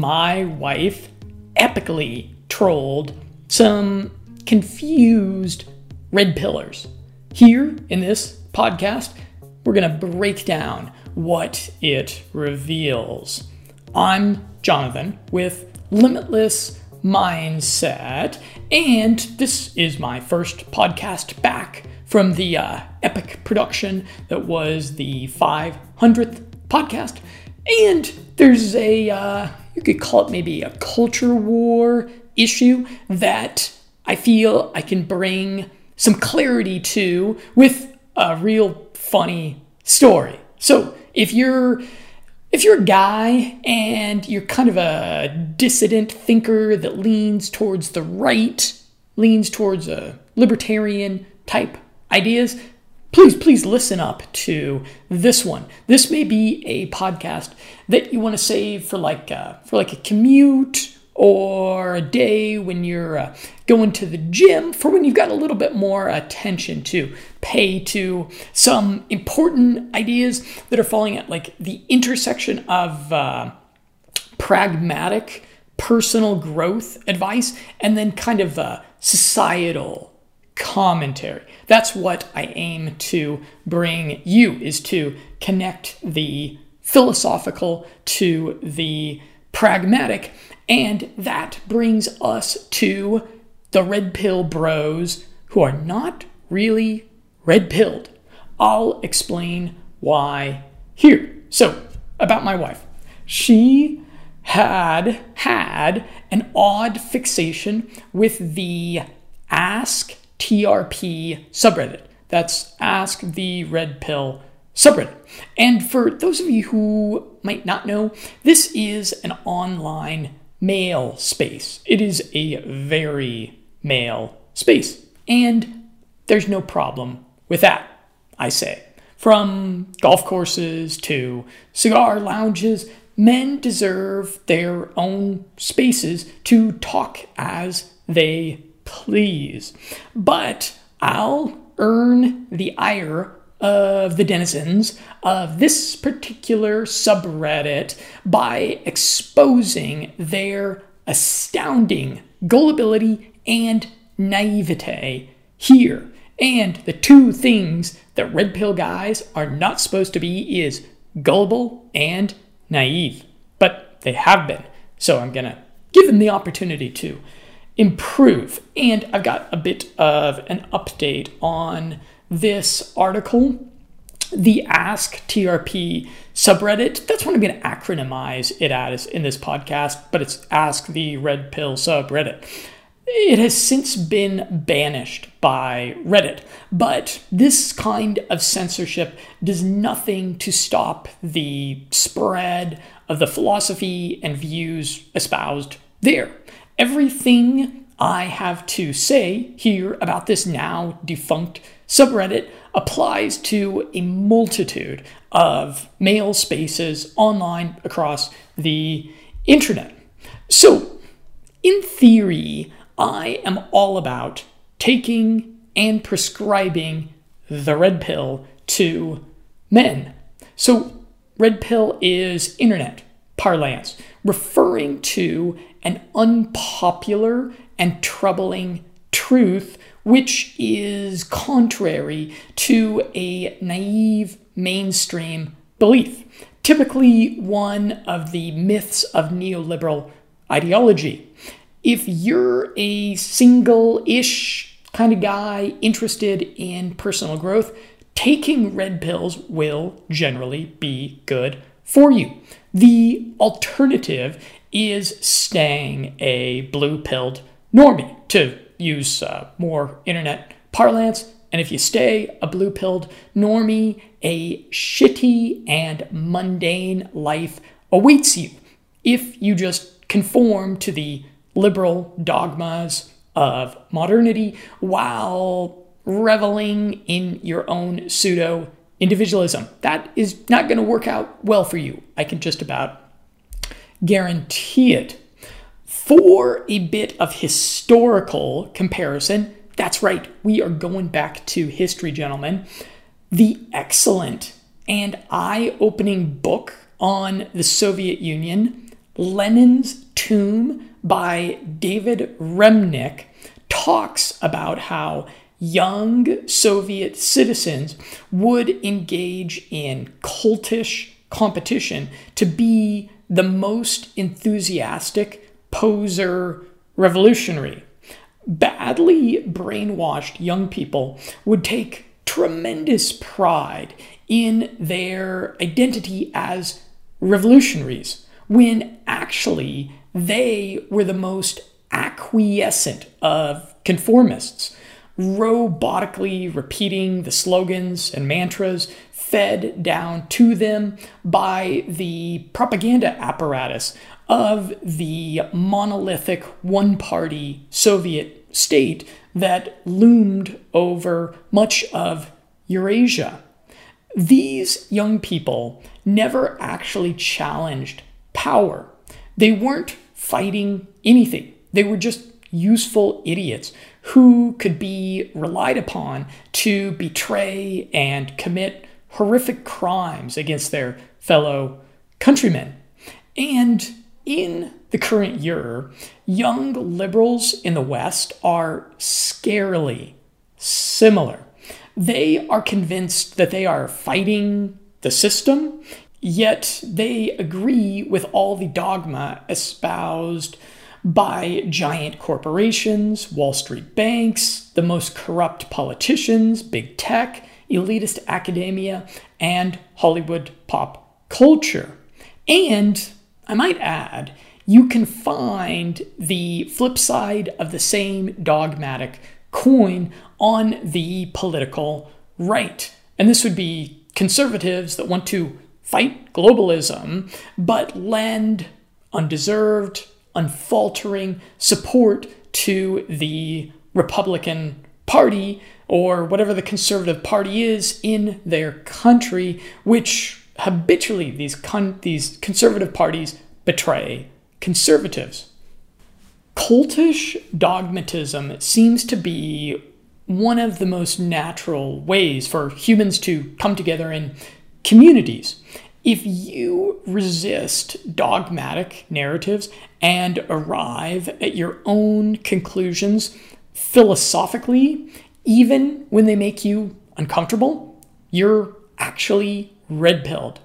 my wife epically trolled some confused red pillers. Here in this podcast, we're going to break down what it reveals. I'm Jonathan with Limitless Mindset, and this is my first podcast back from the uh, epic production that was the 500th podcast. And there's a, uh, you could call it maybe a culture war issue that I feel I can bring some clarity to with a real funny story. So if you're if you're a guy and you're kind of a dissident thinker that leans towards the right, leans towards a libertarian type ideas, please, please listen up to this one. This may be a podcast that you want to save for like uh, for like a commute or a day when you're uh, going to the gym for when you've got a little bit more attention to pay to some important ideas that are falling at like the intersection of uh, pragmatic personal growth advice and then kind of uh, societal commentary that's what i aim to bring you is to connect the philosophical to the pragmatic and that brings us to the red pill bros who are not really red pilled. I'll explain why here. So, about my wife. She had had an odd fixation with the Ask TRP subreddit. That's Ask the Red Pill subreddit. And for those of you who might not know, this is an online male space. It is a very male space. And there's no problem with that, I say. From golf courses to cigar lounges, men deserve their own spaces to talk as they please. But I'll earn the ire of the denizens of this particular subreddit by exposing their astounding gullibility and naivete here. And the two things that red pill guys are not supposed to be is gullible and naive. But they have been. So I'm going to give them the opportunity to improve. And I've got a bit of an update on this article, the Ask TRP subreddit. That's what I'm going to acronymize it as in this podcast, but it's Ask the Red Pill subreddit. It has since been banished by Reddit, but this kind of censorship does nothing to stop the spread of the philosophy and views espoused there. Everything I have to say here about this now defunct subreddit applies to a multitude of male spaces online across the internet. So, in theory, I am all about taking and prescribing the red pill to men. So, red pill is internet parlance, referring to an unpopular and troubling truth which is contrary to a naive mainstream belief, typically one of the myths of neoliberal ideology. If you're a single ish kind of guy interested in personal growth, taking red pills will generally be good for you. The alternative is staying a blue pilled normie to use uh, more internet parlance. And if you stay a blue pilled normie, a shitty and mundane life awaits you if you just conform to the liberal dogmas of modernity while reveling in your own pseudo individualism. That is not going to work out well for you. I can just about guarantee it. For a bit of historical comparison, that's right, we are going back to history, gentlemen. The excellent and eye opening book on the Soviet Union, Lenin's Tomb by David Remnick talks about how young Soviet citizens would engage in cultish competition to be the most enthusiastic poser revolutionary. Badly brainwashed young people would take tremendous pride in their identity as revolutionaries when actually they were the most acquiescent of conformists, robotically repeating the slogans and mantras fed down to them by the propaganda apparatus of the monolithic one party Soviet state that loomed over much of Eurasia. These young people never actually challenged power. They weren't fighting anything, they were just useful idiots who could be relied upon to betray and commit horrific crimes against their fellow countrymen. And in the current year, young liberals in the West are scarily similar. They are convinced that they are fighting the system, yet they agree with all the dogma espoused by giant corporations, Wall Street banks, the most corrupt politicians, big tech, elitist academia, and Hollywood pop culture. And I might add, you can find the flip side of the same dogmatic coin on the political right. And this would be conservatives that want to fight globalism, but lend undeserved, unfaltering support to the Republican Party or whatever the conservative party is in their country, which habitually these, con- these conservative parties betray conservatives. Cultish dogmatism seems to be one of the most natural ways for humans to come together in communities. If you resist dogmatic narratives and arrive at your own conclusions philosophically, even when they make you uncomfortable, you're actually red pilled.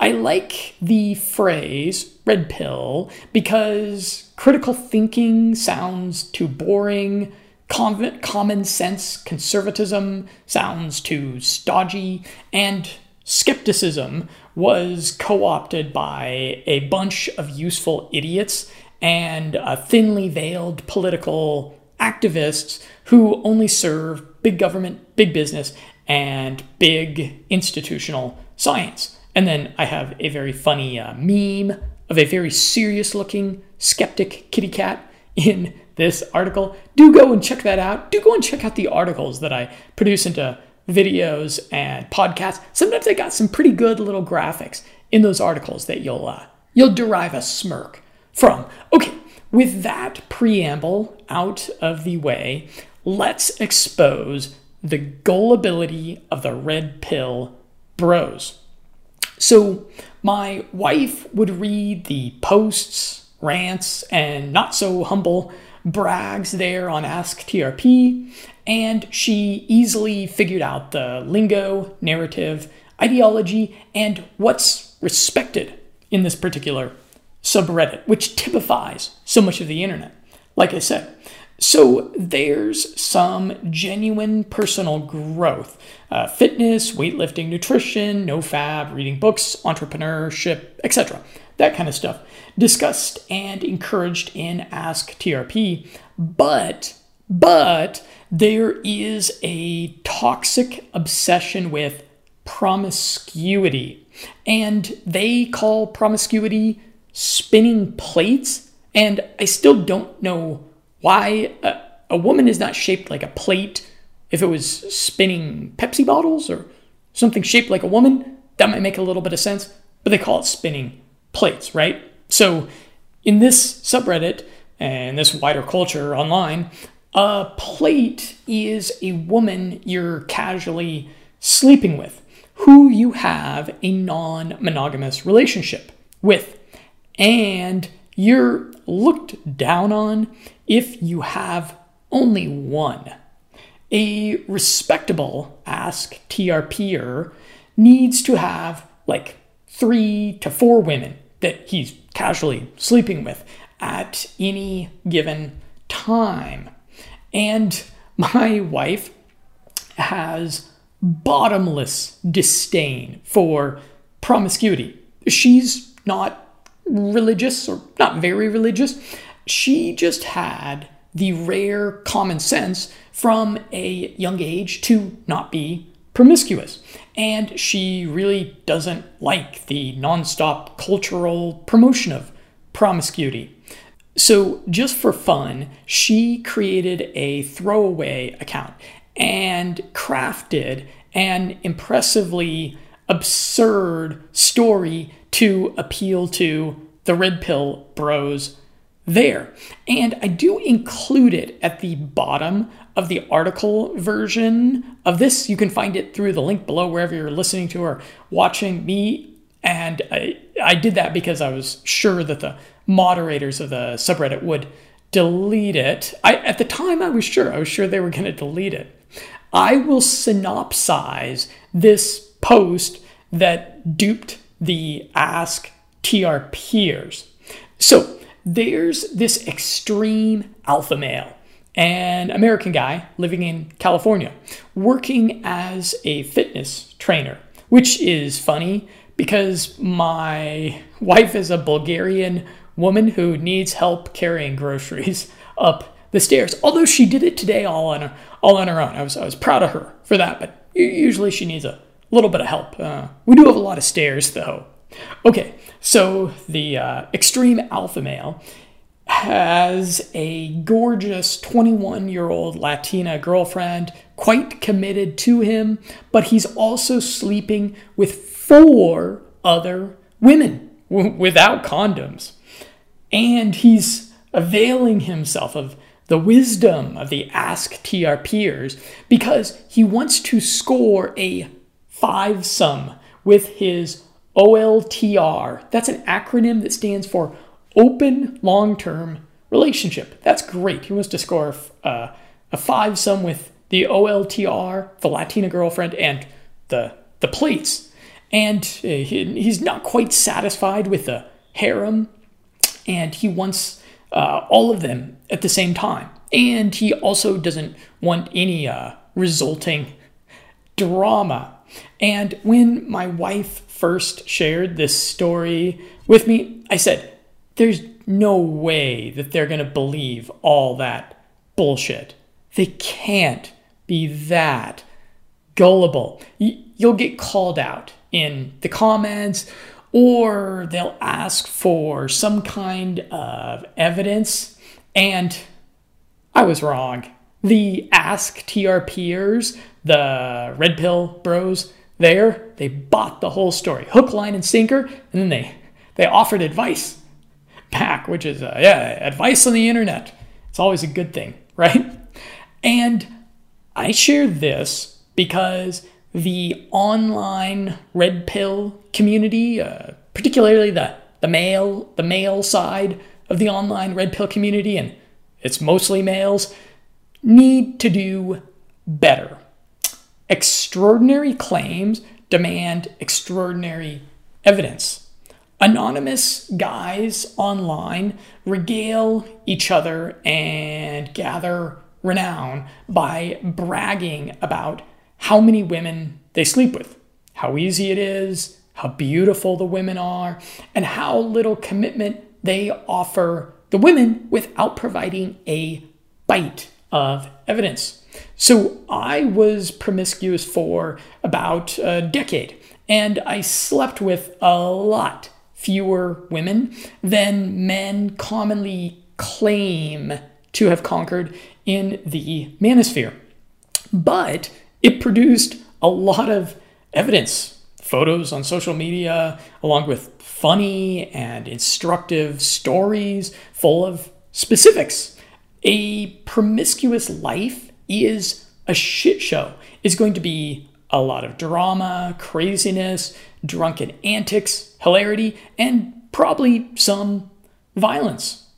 I like the phrase red pill because critical thinking sounds too boring, common sense conservatism sounds too stodgy, and skepticism was co opted by a bunch of useful idiots and thinly veiled political activists who only serve big government, big business, and big institutional science. And then I have a very funny uh, meme of a very serious looking skeptic kitty cat in this article. Do go and check that out. Do go and check out the articles that I produce into videos and podcasts. Sometimes they got some pretty good little graphics in those articles that you'll uh, you'll derive a smirk from. Okay, with that preamble out of the way, let's expose the gullibility of the red pill bros. So, my wife would read the posts, rants, and not so humble brags there on Ask TRP, and she easily figured out the lingo, narrative, ideology, and what's respected in this particular subreddit, which typifies so much of the internet. Like I said, so there's some genuine personal growth uh, fitness, weightlifting, nutrition, NoFap, reading books, entrepreneurship, etc. That kind of stuff discussed and encouraged in Ask TRP. But, but there is a toxic obsession with promiscuity. And they call promiscuity spinning plates. And I still don't know why a, a woman is not shaped like a plate. If it was spinning Pepsi bottles or something shaped like a woman, that might make a little bit of sense. But they call it spinning plates, right? So in this subreddit and this wider culture online, a plate is a woman you're casually sleeping with, who you have a non monogamous relationship with. and you're looked down on if you have only one. A respectable Ask TRPer needs to have like three to four women that he's casually sleeping with at any given time. And my wife has bottomless disdain for promiscuity. She's not religious or not very religious. She just had the rare common sense from a young age to not be promiscuous. And she really doesn't like the nonstop cultural promotion of promiscuity. So, just for fun, she created a throwaway account and crafted an impressively absurd story to appeal to the red pill bros there. And I do include it at the bottom of the article version of this. You can find it through the link below wherever you're listening to or watching me. And I, I did that because I was sure that the moderators of the subreddit would delete it. I, at the time, I was sure. I was sure they were going to delete it. I will synopsize this post that duped the Ask TRPers. So there's this extreme alpha male, an American guy living in California, working as a fitness trainer, which is funny because my wife is a Bulgarian woman who needs help carrying groceries up the stairs. Although she did it today all on her, all on her own. I was I was proud of her for that. But usually she needs a little bit of help. Uh, we do have a lot of stairs though. Okay, so the uh, extreme alpha male has a gorgeous 21 year old Latina girlfriend, quite committed to him, but he's also sleeping with four other women w- without condoms. And he's availing himself of the wisdom of the Ask TRPers because he wants to score a five sum with his OLTR. That's an acronym that stands for Open Long Term Relationship. That's great. He wants to score uh, a five sum with the OLTR, the Latina girlfriend, and the the plates. And uh, he, he's not quite satisfied with the harem and he wants uh, all of them at the same time. And he also doesn't want any uh, resulting drama. And when my wife first shared this story with me, I said, There's no way that they're going to believe all that bullshit. They can't be that gullible. You'll get called out in the comments or they'll ask for some kind of evidence. And I was wrong. The Ask TRPers, the Red Pill Bros, there, they bought the whole story, hook, line, and sinker, and then they, they offered advice back, which is, uh, yeah, advice on the internet. It's always a good thing, right? And I share this because the online red pill community, uh, particularly the the male the male side of the online red pill community, and it's mostly males, need to do better. Extraordinary claims demand extraordinary evidence. Anonymous guys online regale each other and gather renown by bragging about how many women they sleep with, how easy it is, how beautiful the women are, and how little commitment they offer the women without providing a bite of evidence. So I was promiscuous for about a decade, and I slept with a lot fewer women than men commonly claim to have conquered in the manosphere. But it produced a lot of evidence, photos on social media, along with funny and instructive stories full of specifics. A promiscuous life is a shit show. It's going to be a lot of drama, craziness, drunken antics, hilarity, and probably some violence.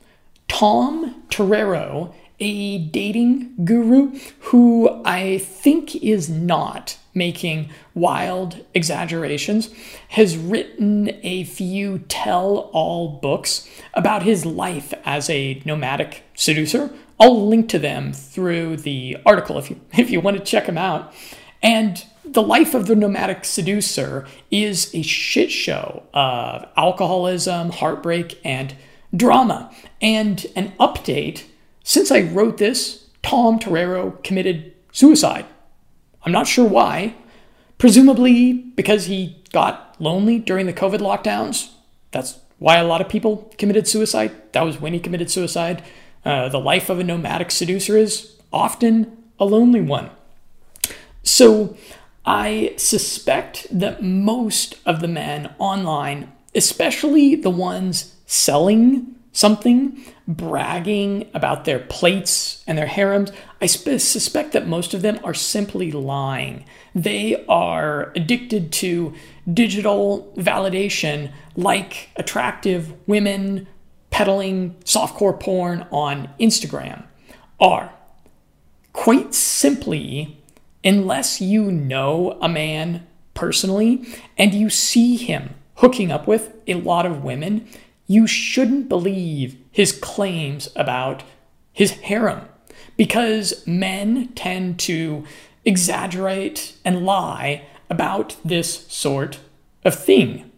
Tom Torero, a dating guru who I think is not making wild exaggerations, has written a few tell all books about his life as a nomadic seducer. I'll link to them through the article if you, if you want to check them out. And the life of the nomadic seducer is a shit show of alcoholism, heartbreak, and drama. And an update since I wrote this, Tom Torero committed suicide. I'm not sure why. Presumably because he got lonely during the COVID lockdowns. That's why a lot of people committed suicide. That was when he committed suicide. Uh, the life of a nomadic seducer is often a lonely one. So I suspect that most of the men online, especially the ones selling something, bragging about their plates and their harems, I sp- suspect that most of them are simply lying. They are addicted to digital validation like attractive women peddling softcore porn on Instagram are. Quite simply, unless you know a man personally and you see him hooking up with a lot of women, you shouldn't believe his claims about his harem because men tend to exaggerate and lie about this sort of thing.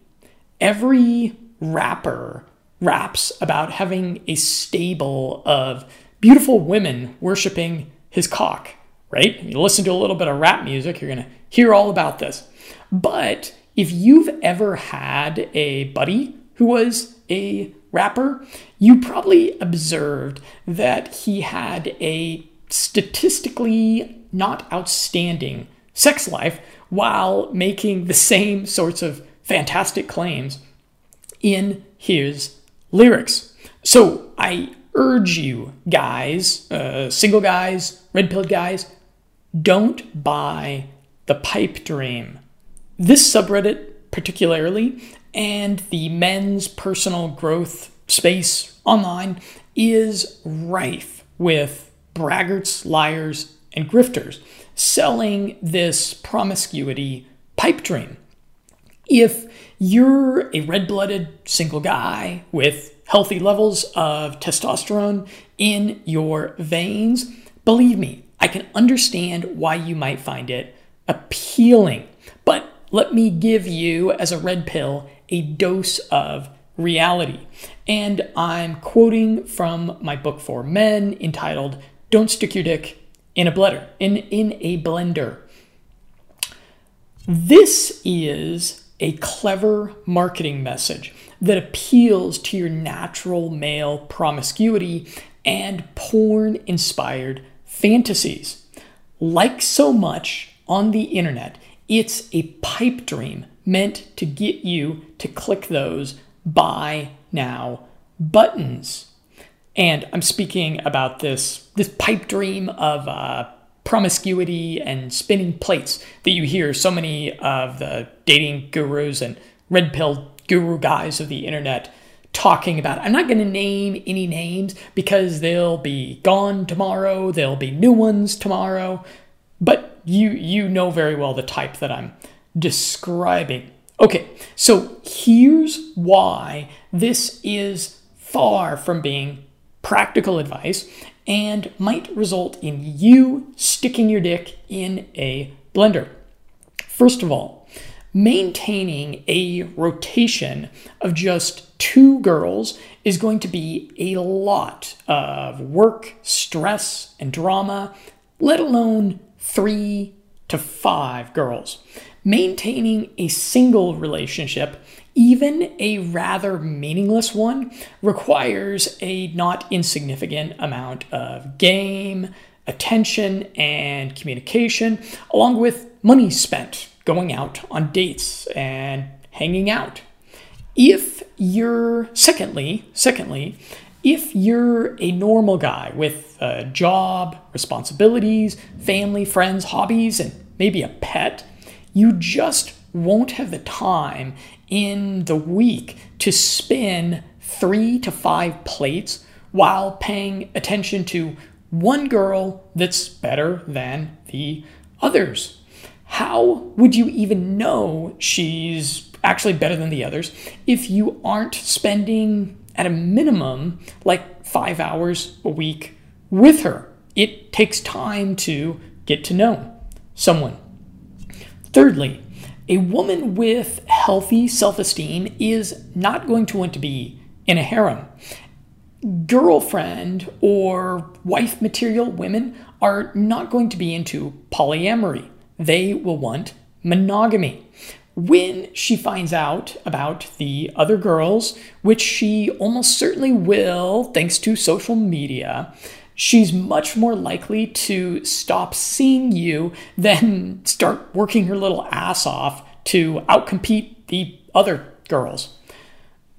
Every rapper raps about having a stable of beautiful women worshiping his cock, right? You listen to a little bit of rap music, you're going to hear all about this. But if you've ever had a buddy who was a rapper, you probably observed that he had a statistically not outstanding sex life while making the same sorts of fantastic claims in his lyrics. So I urge you, guys, uh, single guys, red pilled guys, don't buy the pipe dream. This subreddit, particularly, and the men's personal growth space online is rife with braggarts, liars, and grifters selling this promiscuity pipe dream. If you're a red blooded single guy with healthy levels of testosterone in your veins, believe me, I can understand why you might find it appealing. But let me give you, as a red pill, a dose of reality. And I'm quoting from my book for men entitled Don't Stick Your Dick in a Blender. In, in a blender. This is a clever marketing message that appeals to your natural male promiscuity and porn inspired fantasies. Like so much on the internet, it's a pipe dream meant to get you to click those buy now buttons. And I'm speaking about this, this pipe dream of uh, promiscuity and spinning plates that you hear so many of the dating gurus and red pill guru guys of the internet talking about. I'm not going to name any names because they'll be gone tomorrow, there'll be new ones tomorrow, you you know very well the type that I'm describing. Okay, so here's why this is far from being practical advice and might result in you sticking your dick in a blender. First of all, maintaining a rotation of just two girls is going to be a lot of work, stress, and drama, let alone three to five girls maintaining a single relationship, even a rather meaningless one, requires a not insignificant amount of game, attention, and communication, along with money spent going out on dates and hanging out. If you're, secondly, secondly, if you're a normal guy with a job, responsibilities, family, friends, hobbies, and maybe a pet, you just won't have the time in the week to spin three to five plates while paying attention to one girl that's better than the others. How would you even know she's actually better than the others if you aren't spending at a minimum like five hours a week with her? It takes time to get to know someone. Thirdly, a woman with healthy self esteem is not going to want to be in a harem girlfriend or wife material women are not going to be into polyamory. They will want monogamy. When she finds out about the other girls, which she almost certainly will thanks to social media, she's much more likely to stop seeing you than start working her little ass off to outcompete the other girls.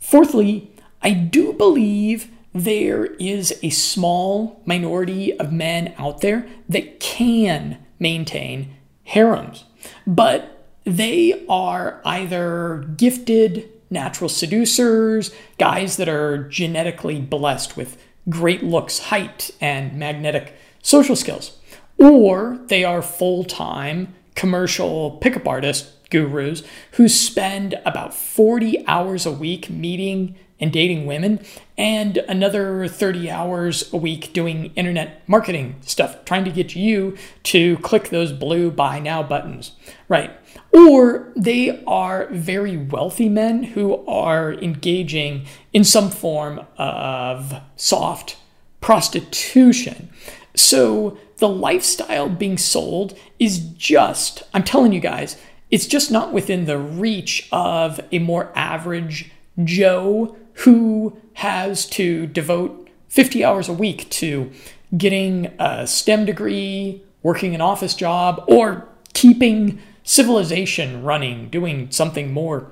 Fourthly, I do believe there is a small minority of men out there that can maintain harems, but they are either gifted natural seducers, guys that are genetically blessed with great looks, height, and magnetic social skills, or they are full time commercial pickup artist gurus who spend about 40 hours a week meeting and dating women, and another 30 hours a week doing internet marketing stuff, trying to get you to click those blue buy now buttons, right? Or they are very wealthy men who are engaging in some form of soft prostitution. So the lifestyle being sold is just, I'm telling you guys, it's just not within the reach of a more average Joe who has to devote 50 hours a week to getting a STEM degree, working an office job, or keeping civilization running, doing something more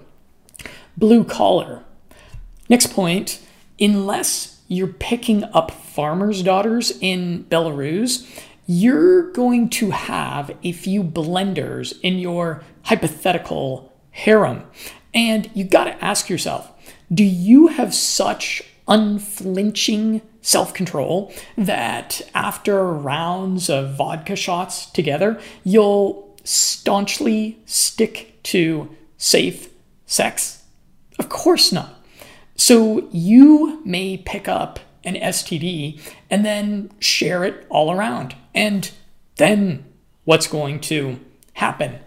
blue collar. Next point unless you're picking up farmers' daughters in Belarus, you're going to have a few blenders in your hypothetical harem. And you got to ask yourself do you have such unflinching self control that after rounds of vodka shots together, you'll staunchly stick to safe sex? Of course not. So you may pick up an STD and then share it all around. And then what's going to happen?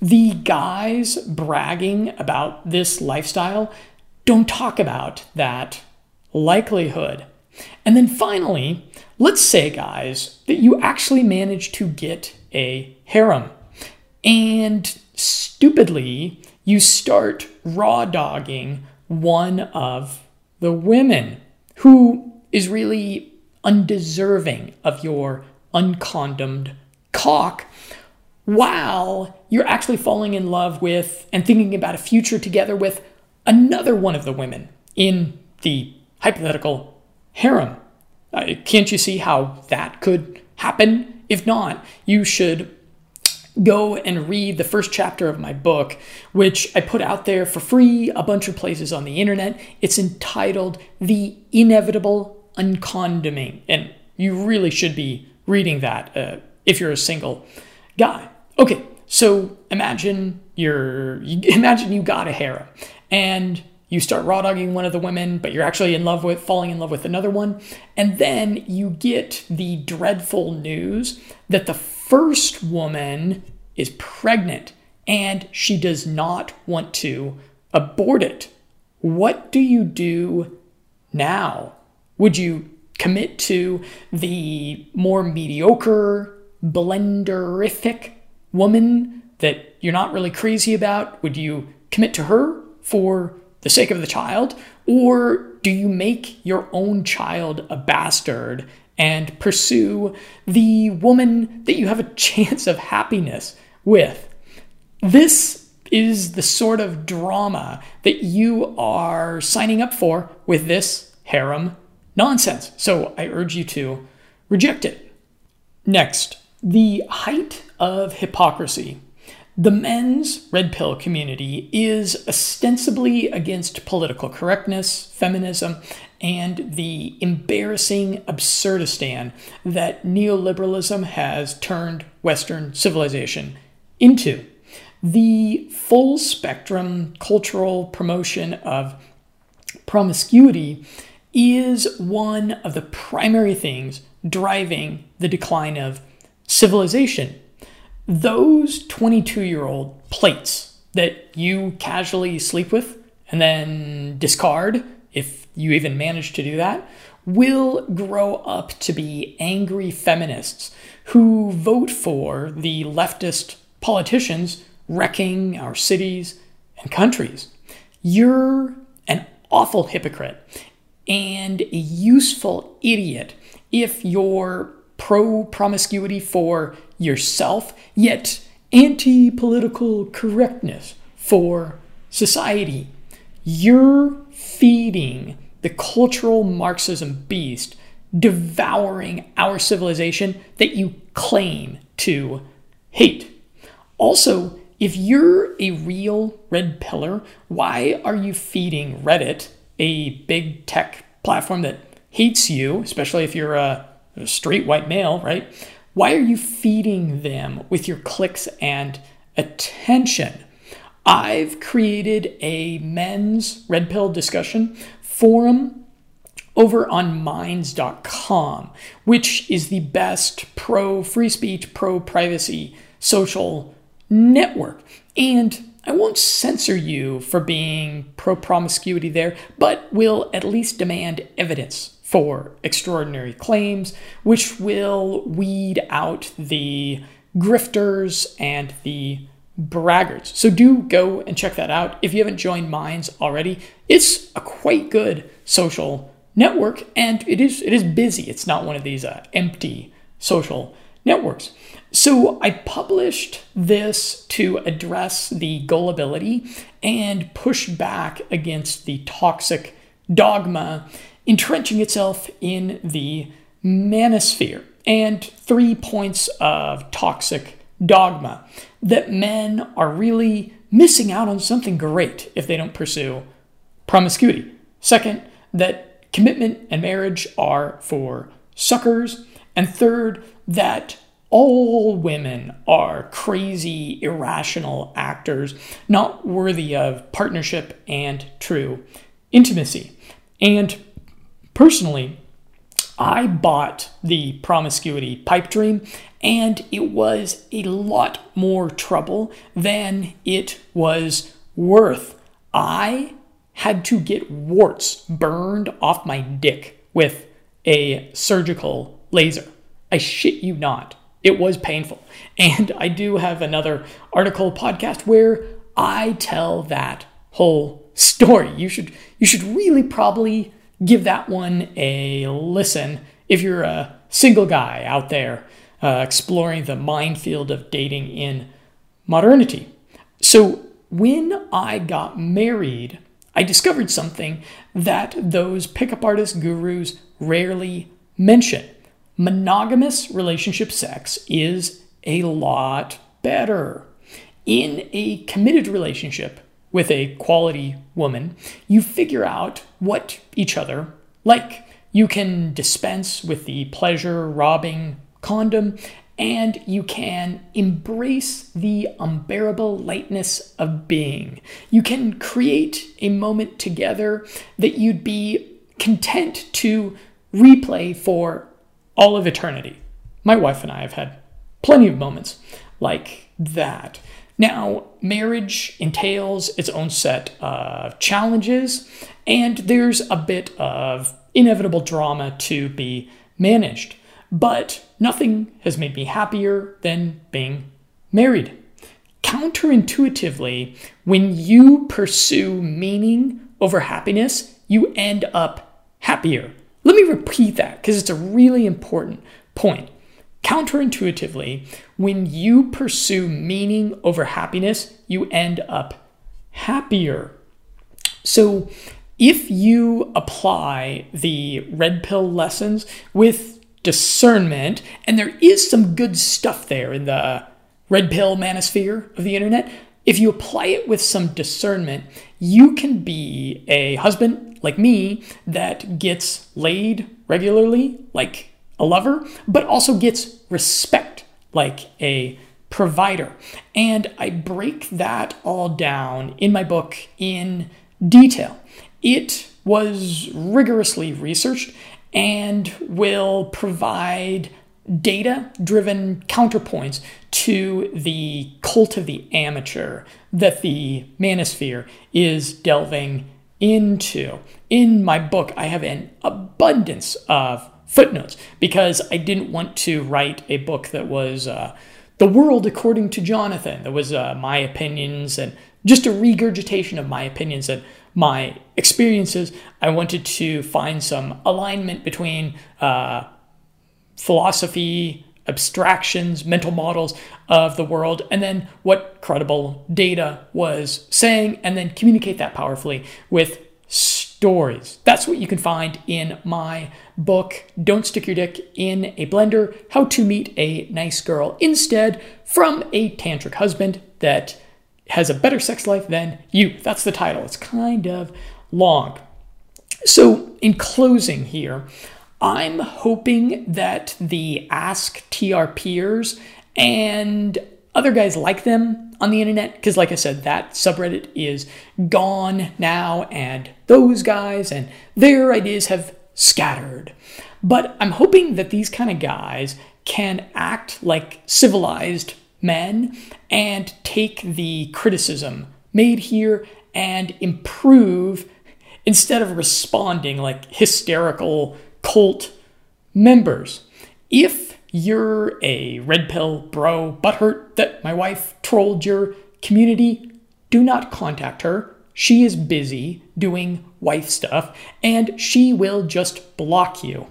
The guys bragging about this lifestyle don't talk about that likelihood. And then finally, let's say, guys, that you actually manage to get a harem. And stupidly, you start raw dogging one of the women who is really undeserving of your uncondomed cock while you're actually falling in love with and thinking about a future together with another one of the women in the hypothetical harem. Uh, can't you see how that could happen? If not, you should go and read the first chapter of my book, which I put out there for free a bunch of places on the internet. It's entitled The Inevitable Uncondoming, and you really should be reading that uh, if you're a single guy. Okay, so imagine you're imagine you got a harem and you start raw dogging one of the women, but you're actually in love with, falling in love with another one. And then you get the dreadful news that the first woman is pregnant and she does not want to abort it. What do you do now? Would you commit to the more mediocre, blenderific woman that you're not really crazy about? Would you commit to her? for the sake of the child? Or do you make your own child a bastard and pursue the woman that you have a chance of happiness with? This is the sort of drama that you are signing up for with this harem nonsense. So I urge you to reject it. Next, the height of hypocrisy The men's red pill community is ostensibly against political correctness, feminism, and the embarrassing absurdistan that neoliberalism has turned Western civilization into. The full spectrum cultural promotion of promiscuity is one of the primary things driving the decline of civilization. Those 22 year old plates that you casually sleep with and then discard, if you even manage to do that, will grow up to be angry feminists who vote for the leftist politicians wrecking our cities and countries. You're an awful hypocrite and a useful idiot if you're pro promiscuity for yourself, yet anti political correctness for society. You're feeding the cultural Marxism beast, devouring our civilization that you claim to hate. Also, if you're a real red piller, why are you feeding Reddit, a big tech platform that hates you, especially if you're a, a straight white male, right? Why are you feeding them with your clicks and attention? I've created a men's red pill discussion forum over on minds.com, which is the best pro free speech, pro privacy social network. And I won't censor you for being pro promiscuity there, but will at least demand evidence for extraordinary claims, which will weed out the grifters and the braggarts. So do go and check that out. If you haven't joined Minds already, it's a quite good social network and it is it is busy. It's not one of these uh, empty social networks. So I published this to address the gullibility and push back against the toxic dogma entrenching itself in the manosphere. And three points of toxic dogma that men are really missing out on something great if they don't pursue promiscuity. Second, that commitment and marriage are for suckers. And third, that all women are crazy, irrational actors, not worthy of partnership and true intimacy. And personally, I bought the promiscuity pipe dream, and it was a lot more trouble than it was worth. I had to get warts burned off my dick with a surgical laser. I shit you not. It was painful. And I do have another article podcast where I tell that whole story. You should you should really probably give that one a listen if you're a single guy out there uh, exploring the minefield of dating in modernity. So when I got married, I discovered something that those pickup artist gurus rarely mention monogamous relationship sex is a lot better. In a committed relationship with a quality woman, you figure out what each other like. You can dispense with the pleasure robbing condom and you can embrace the unbearable lightness of being. You can create a moment together that you'd be content to replay for all of eternity. My wife and I have had plenty of moments like that. Now, marriage entails its own set of challenges, and there's a bit of inevitable drama to be managed. But nothing has made me happier than being married. Counterintuitively, when you pursue meaning over happiness, you end up happier. Let me repeat that because it's a really important point. Counterintuitively, when you pursue meaning over happiness, you end up happier. So, if you apply the red pill lessons with discernment, and there is some good stuff there in the red pill manosphere of the internet, if you apply it with some discernment, you can be a husband like me that gets laid regularly, like a lover, but also gets respect like a provider. And I break that all down in my book in detail. It was rigorously researched and will provide data driven counterpoints to the cult of the amateur that the manosphere is delving into. In my book, I have an abundance of footnotes because I didn't want to write a book that was uh, the world according to Jonathan. That was uh, my opinions and just a regurgitation of my opinions and my experiences. I wanted to find some alignment between uh, philosophy, abstractions, mental models of the world, and then what credible data was saying, and then communicate that powerfully with stories. That's what you can find in my book, Don't Stick Your Dick in a Blender How to Meet a Nice Girl Instead from a Tantric Husband That Has a Better Sex Life Than You. That's the title. It's kind of long. So, in closing here, I'm hoping that the Ask TRPers and other guys like them on the internet, because like I said, that subreddit is gone now, and those guys and their ideas have scattered. But I'm hoping that these kind of guys can act like civilized men and take the criticism made here and improve instead of responding like hysterical cult members. If you're a red pill bro butthurt that my wife trolled your community, do not contact her. She is busy doing wife stuff and she will just block you.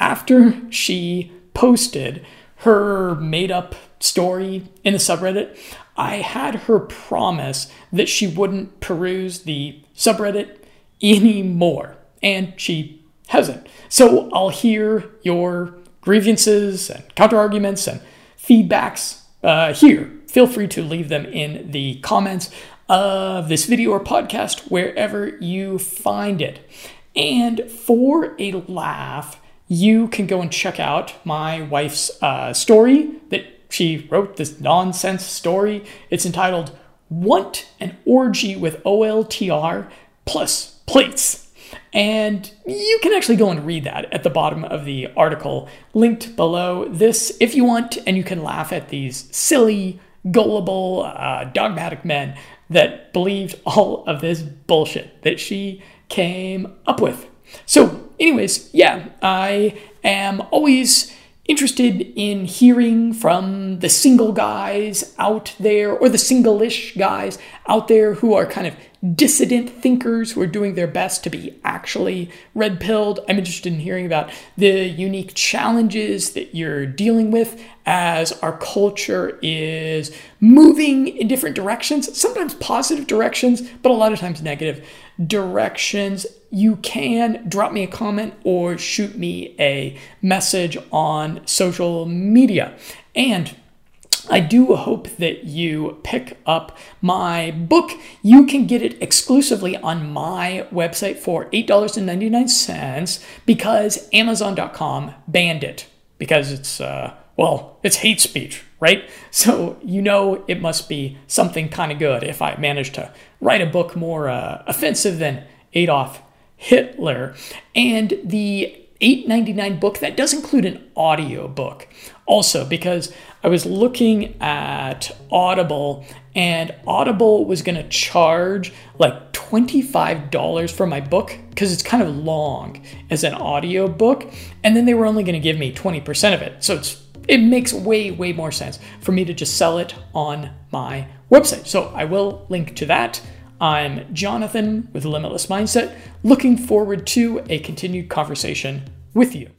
After she posted her made up story in the subreddit, I had her promise that she wouldn't peruse the subreddit anymore. And she hasn't. So I'll hear your grievances and counterarguments and feedbacks uh, here. Feel free to leave them in the comments of this video or podcast, wherever you find it. And for a laugh, you can go and check out my wife's uh, story that she wrote, this nonsense story. It's entitled Want an Orgy with OLTR plus Plates. And you can actually go and read that at the bottom of the article linked below this if you want, and you can laugh at these silly, gullible, uh, dogmatic men that believed all of this bullshit that she came up with. So, anyways, yeah, I am always interested in hearing from the single guys out there or the single-ish guys out there who are kind of dissident thinkers who are doing their best to be actually red pilled. I'm interested in hearing about the unique challenges that you're dealing with as our culture is moving in different directions, sometimes positive directions, but a lot of times negative directions. You can drop me a comment or shoot me a message on social media. And I do hope that you pick up my book. You can get it exclusively on my website for $8.99 because Amazon.com banned it because it's, uh, well, it's hate speech, right? So you know it must be something kind of good if I manage to write a book more uh, offensive than Adolf Hitler. And the 8.99 book that does include an audio book also because I was looking at Audible and Audible was going to charge like $25 for my book because it's kind of long as an audio book and then they were only going to give me 20% of it. So it's it makes way way more sense for me to just sell it on my website. So I will link to that. I'm Jonathan with Limitless Mindset, looking forward to a continued conversation with you.